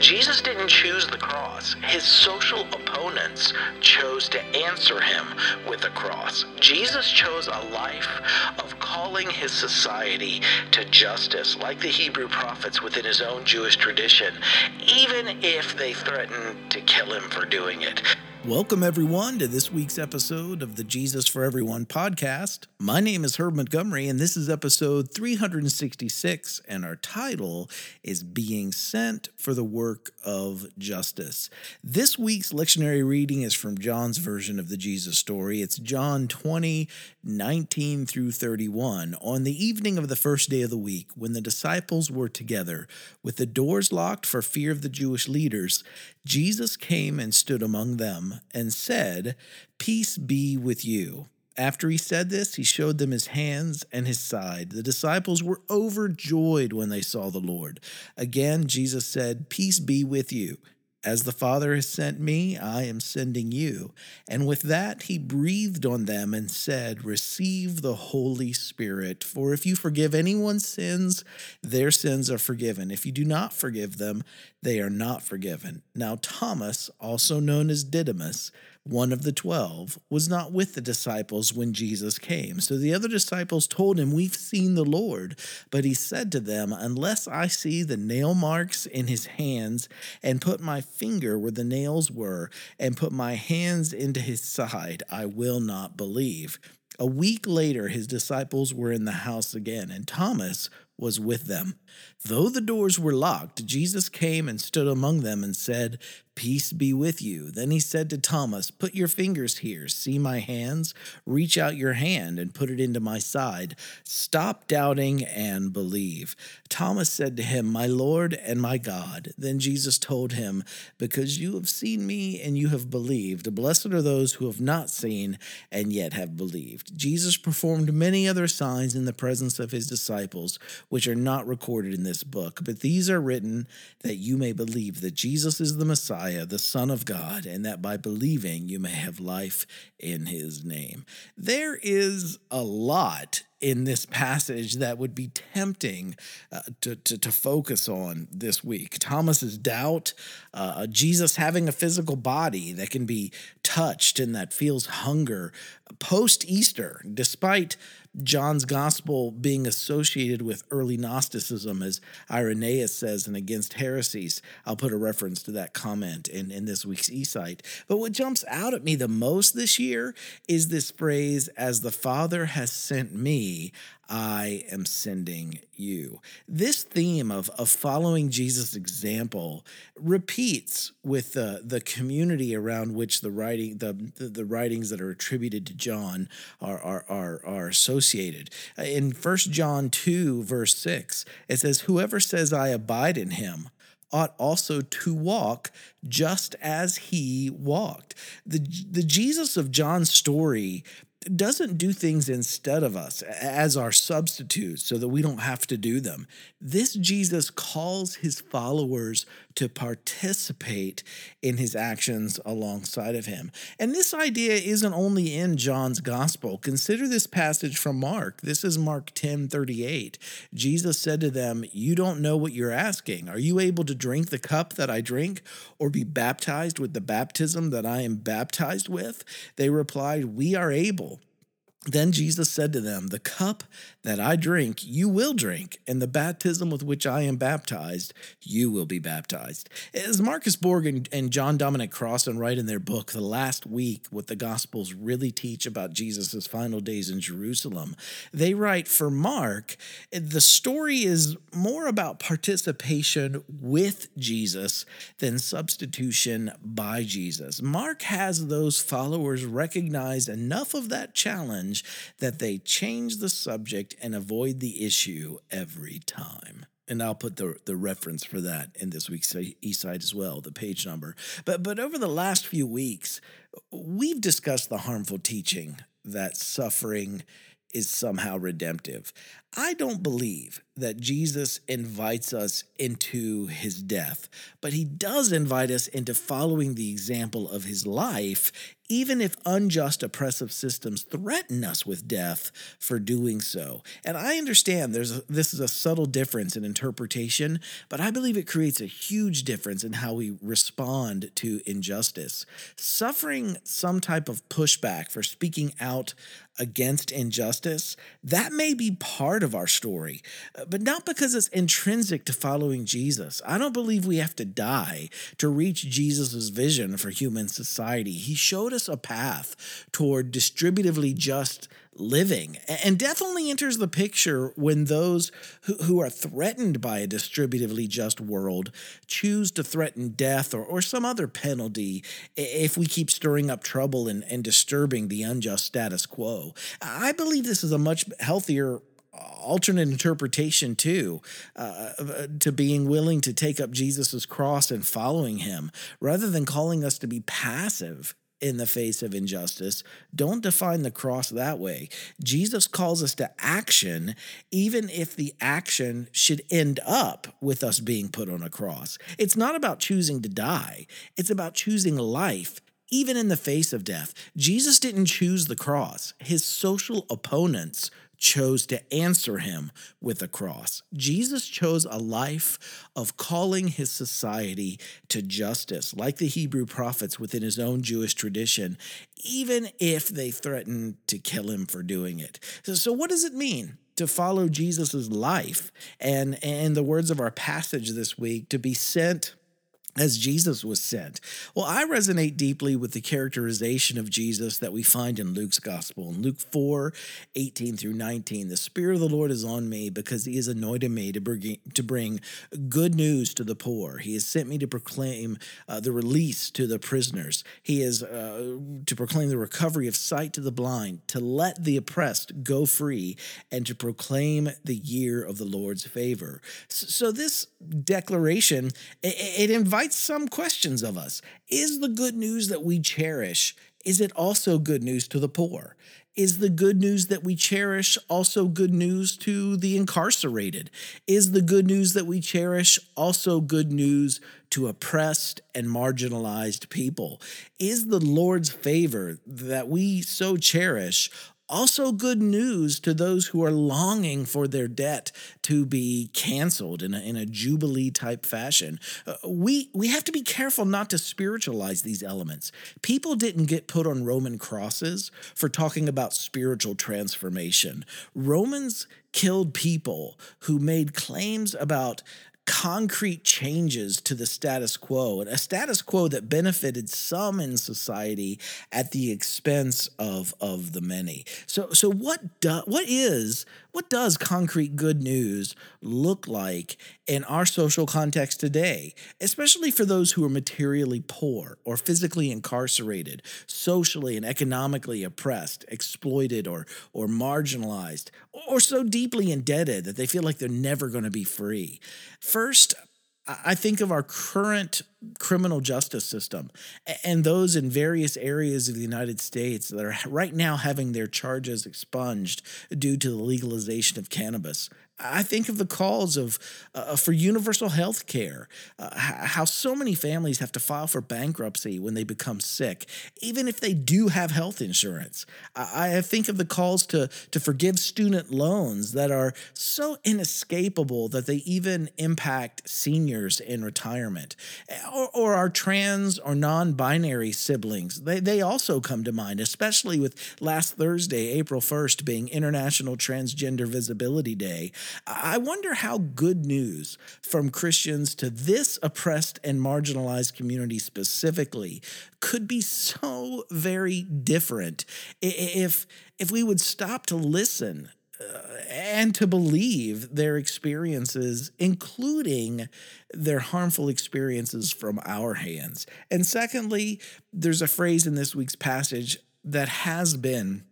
Jesus didn't choose the cross. His social opponents chose to answer him with a cross. Jesus chose a life of calling his society to justice, like the Hebrew prophets within his own Jewish tradition, even if they threatened to kill him for doing it. Welcome, everyone, to this week's episode of the Jesus for Everyone podcast. My name is Herb Montgomery, and this is episode 366, and our title is Being Sent for the Work of Justice. This week's lectionary reading is from John's version of the Jesus story. It's John 20, 19 through 31. On the evening of the first day of the week, when the disciples were together, with the doors locked for fear of the Jewish leaders, Jesus came and stood among them and said, Peace be with you. After he said this, he showed them his hands and his side. The disciples were overjoyed when they saw the Lord. Again, Jesus said, Peace be with you. As the Father has sent me, I am sending you. And with that, he breathed on them and said, Receive the Holy Spirit. For if you forgive anyone's sins, their sins are forgiven. If you do not forgive them, they are not forgiven. Now, Thomas, also known as Didymus, one of the twelve, was not with the disciples when Jesus came. So the other disciples told him, We've seen the Lord. But he said to them, Unless I see the nail marks in his hands, and put my finger where the nails were, and put my hands into his side, I will not believe. A week later, his disciples were in the house again, and Thomas was with them. Though the doors were locked, Jesus came and stood among them and said, Peace be with you. Then he said to Thomas, Put your fingers here. See my hands? Reach out your hand and put it into my side. Stop doubting and believe. Thomas said to him, My Lord and my God. Then Jesus told him, Because you have seen me and you have believed, blessed are those who have not seen and yet have believed. Jesus performed many other signs in the presence of his disciples, which are not recorded in this book, but these are written that you may believe that Jesus is the Messiah, the Son of God, and that by believing you may have life in his name. There is a lot in this passage that would be tempting uh, to, to, to, focus on this week. Thomas's doubt, uh, Jesus having a physical body that can be touched and that feels hunger post Easter, despite John's gospel being associated with early Gnosticism, as Irenaeus says, and against heresies. I'll put a reference to that comment in, in this week's eSight. But what jumps out at me the most this year is this phrase, as the Father has sent me, I am sending you. This theme of, of following Jesus' example repeats with the, the community around which the writing the, the, the writings that are attributed to John are, are, are, are associated. In 1 John 2, verse 6, it says, Whoever says I abide in him ought also to walk just as he walked. The, the Jesus of John's story doesn't do things instead of us as our substitutes so that we don't have to do them. This Jesus calls his followers to participate in his actions alongside of him. And this idea isn't only in John's gospel. Consider this passage from Mark. This is Mark 10 38. Jesus said to them, You don't know what you're asking. Are you able to drink the cup that I drink or be baptized with the baptism that I am baptized with? They replied, We are able. Then Jesus said to them, The cup that I drink, you will drink, and the baptism with which I am baptized, you will be baptized. As Marcus Borg and, and John Dominic Crossan write in their book, The Last Week, what the Gospels really teach about Jesus' final days in Jerusalem, they write for Mark, the story is more about participation with Jesus than substitution by Jesus. Mark has those followers recognize enough of that challenge that they change the subject and avoid the issue every time. And I'll put the, the reference for that in this week's eSight as well, the page number. But, but over the last few weeks, we've discussed the harmful teaching that suffering is somehow redemptive. I don't believe that Jesus invites us into his death, but he does invite us into following the example of his life, even if unjust oppressive systems threaten us with death for doing so. And I understand there's a, this is a subtle difference in interpretation, but I believe it creates a huge difference in how we respond to injustice. Suffering some type of pushback for speaking out against injustice, that may be part of our story, uh, but not because it's intrinsic to following Jesus. I don't believe we have to die to reach Jesus' vision for human society. He showed us a path toward distributively just living. And death only enters the picture when those who, who are threatened by a distributively just world choose to threaten death or, or some other penalty if we keep stirring up trouble and, and disturbing the unjust status quo. I believe this is a much healthier alternate interpretation too uh, uh to being willing to take up Jesus's cross and following him rather than calling us to be passive in the face of injustice. Don't define the cross that way. Jesus calls us to action, even if the action should end up with us being put on a cross. It's not about choosing to die, it's about choosing life. Even in the face of death, Jesus didn't choose the cross. His social opponents chose to answer him with a cross. Jesus chose a life of calling his society to justice, like the Hebrew prophets within his own Jewish tradition, even if they threatened to kill him for doing it. So, so what does it mean? To follow Jesus' life and, and the words of our passage this week, to be sent as Jesus was sent. Well, I resonate deeply with the characterization of Jesus that we find in Luke's gospel. In Luke 4 18 through 19, the Spirit of the Lord is on me because he has anointed me to bring, to bring good news to the poor. He has sent me to proclaim uh, the release to the prisoners. He is uh, to proclaim the recovery of sight to the blind, to let the oppressed go free, and to proclaim the year of the Lord's favor. So, this declaration, it invites some questions of us. Is the good news that we cherish, is it also good news to the poor? Is the good news that we cherish also good news to the incarcerated? Is the good news that we cherish also good news to oppressed and marginalized people? Is the Lord's favor that we so cherish also, good news to those who are longing for their debt to be canceled in a, in a jubilee type fashion. Uh, we we have to be careful not to spiritualize these elements. People didn't get put on Roman crosses for talking about spiritual transformation. Romans killed people who made claims about concrete changes to the status quo, a status quo that benefited some in society at the expense of, of the many. So, so what do, what is what does concrete good news look like in our social context today, especially for those who are materially poor or physically incarcerated, socially and economically oppressed, exploited, or, or marginalized, or so deeply indebted that they feel like they're never going to be free? First, I think of our current criminal justice system and those in various areas of the United States that are right now having their charges expunged due to the legalization of cannabis. I think of the calls of uh, for universal health care, uh, how so many families have to file for bankruptcy when they become sick, even if they do have health insurance. I, I think of the calls to, to forgive student loans that are so inescapable that they even impact seniors in retirement, or, or our trans or non binary siblings. They, they also come to mind, especially with last Thursday, April 1st, being International Transgender Visibility Day. I wonder how good news from Christians to this oppressed and marginalized community specifically could be so very different if if we would stop to listen Uh, and to believe their experiences, including their harmful experiences from our hands. And secondly, there's a phrase in this week's passage that has been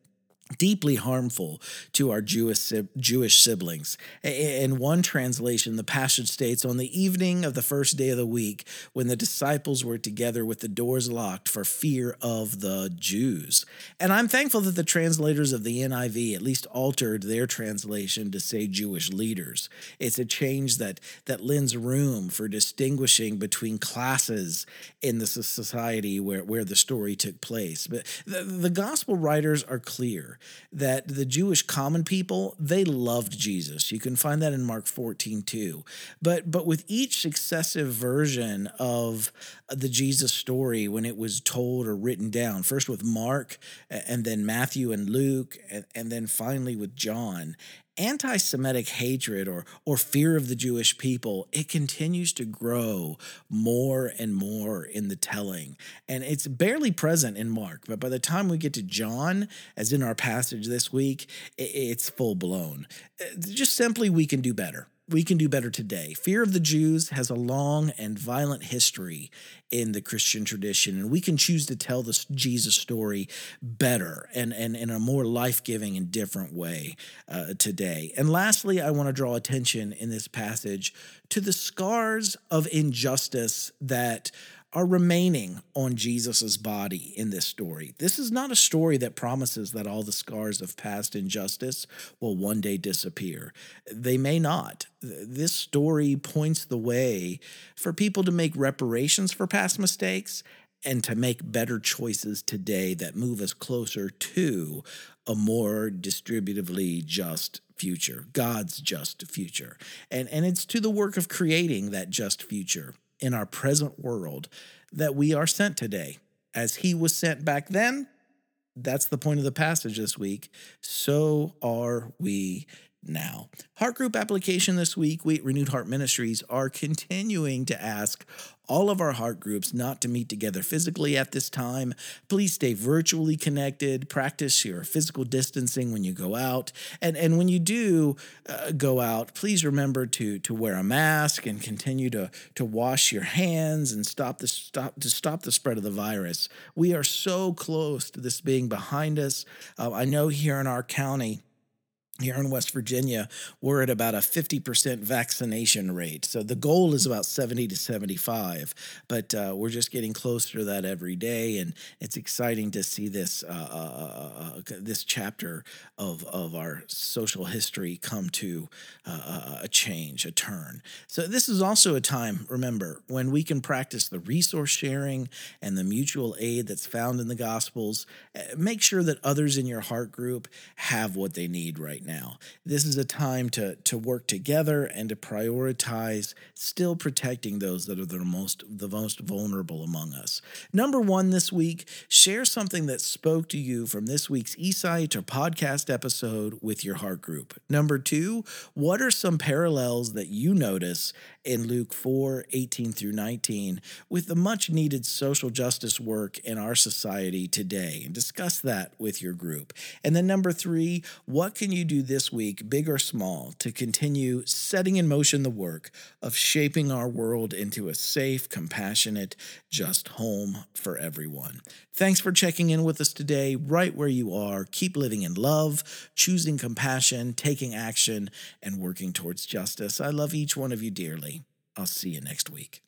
deeply harmful to our Jewish Jewish siblings. In one translation, the passage states, "On the evening of the first day of the week, when the disciples were together with the doors locked for fear of the Jews." And I'm thankful that the translators of the NIV at least altered their translation to say Jewish leaders. It's a change that that lends room for distinguishing between classes in the society where where the story took place. But the, the gospel writers are clear that the Jewish common people, they loved Jesus. You can find that in Mark 14 too. But but with each successive version of the Jesus story when it was told or written down, first with Mark and then Matthew and Luke and, and then finally with John, anti-Semitic hatred or or fear of the Jewish people, it continues to grow more and more in the telling. And it's barely present in Mark, but by the time we get to John, as in our passage this week, it's full blown. Uh, just simply we can do better we can do better today. Fear of the Jews has a long and violent history in the Christian tradition, and we can choose to tell this Jesus story better and, and in a more life giving and different way uh, today. And lastly, I want to draw attention in this passage to the scars of injustice that are remaining on Jesus' body in this story. This is not a story that promises that all the scars of past injustice will one day disappear. They may not. This story points the way for people to make reparations for past mistakes and to make better choices today that move us closer to a more distributively just future, God's just future. And, and it's to the work of creating that just future in our present world that we are sent today. As he was sent back then, that's the point of the passage this week. So are we now. Heart group application this week, we at Renewed Heart Ministries are continuing to ask all of our heart groups not to meet together physically at this time. Please stay virtually connected. Practice your physical distancing when you go out. And, and when you do uh, go out, please remember to, to wear a mask and continue to, to wash your hands and stop the, stop, to stop the spread of the virus. We are so close to this being behind us. Uh, I know here in our county, here in West Virginia, we're at about a 50% vaccination rate. So the goal is about 70 to 75, but uh, we're just getting closer to that every day. And it's exciting to see this, uh, uh, uh, uh this chapter of, of our social history come to uh, a change, a turn. So this is also a time, remember, when we can practice the resource sharing and the mutual aid that's found in the Gospels. Make sure that others in your heart group have what they need right now. This is a time to, to work together and to prioritize still protecting those that are the most the most vulnerable among us. Number one this week, share something that spoke to you from this week's eSight or podcast episode with your heart group. Number two, what are some parallels that you notice in Luke 4 18 through 19 with the much needed social justice work in our society today? And discuss that with your group. And then, number three, what can you do this week, big or small, to continue setting in motion the work of shaping our world into a safe, compassionate, just home for everyone? Thanks for checking in with us today, right where you are. Keep living in love, choosing compassion, taking action, and working towards justice. I love each one of you dearly. I'll see you next week.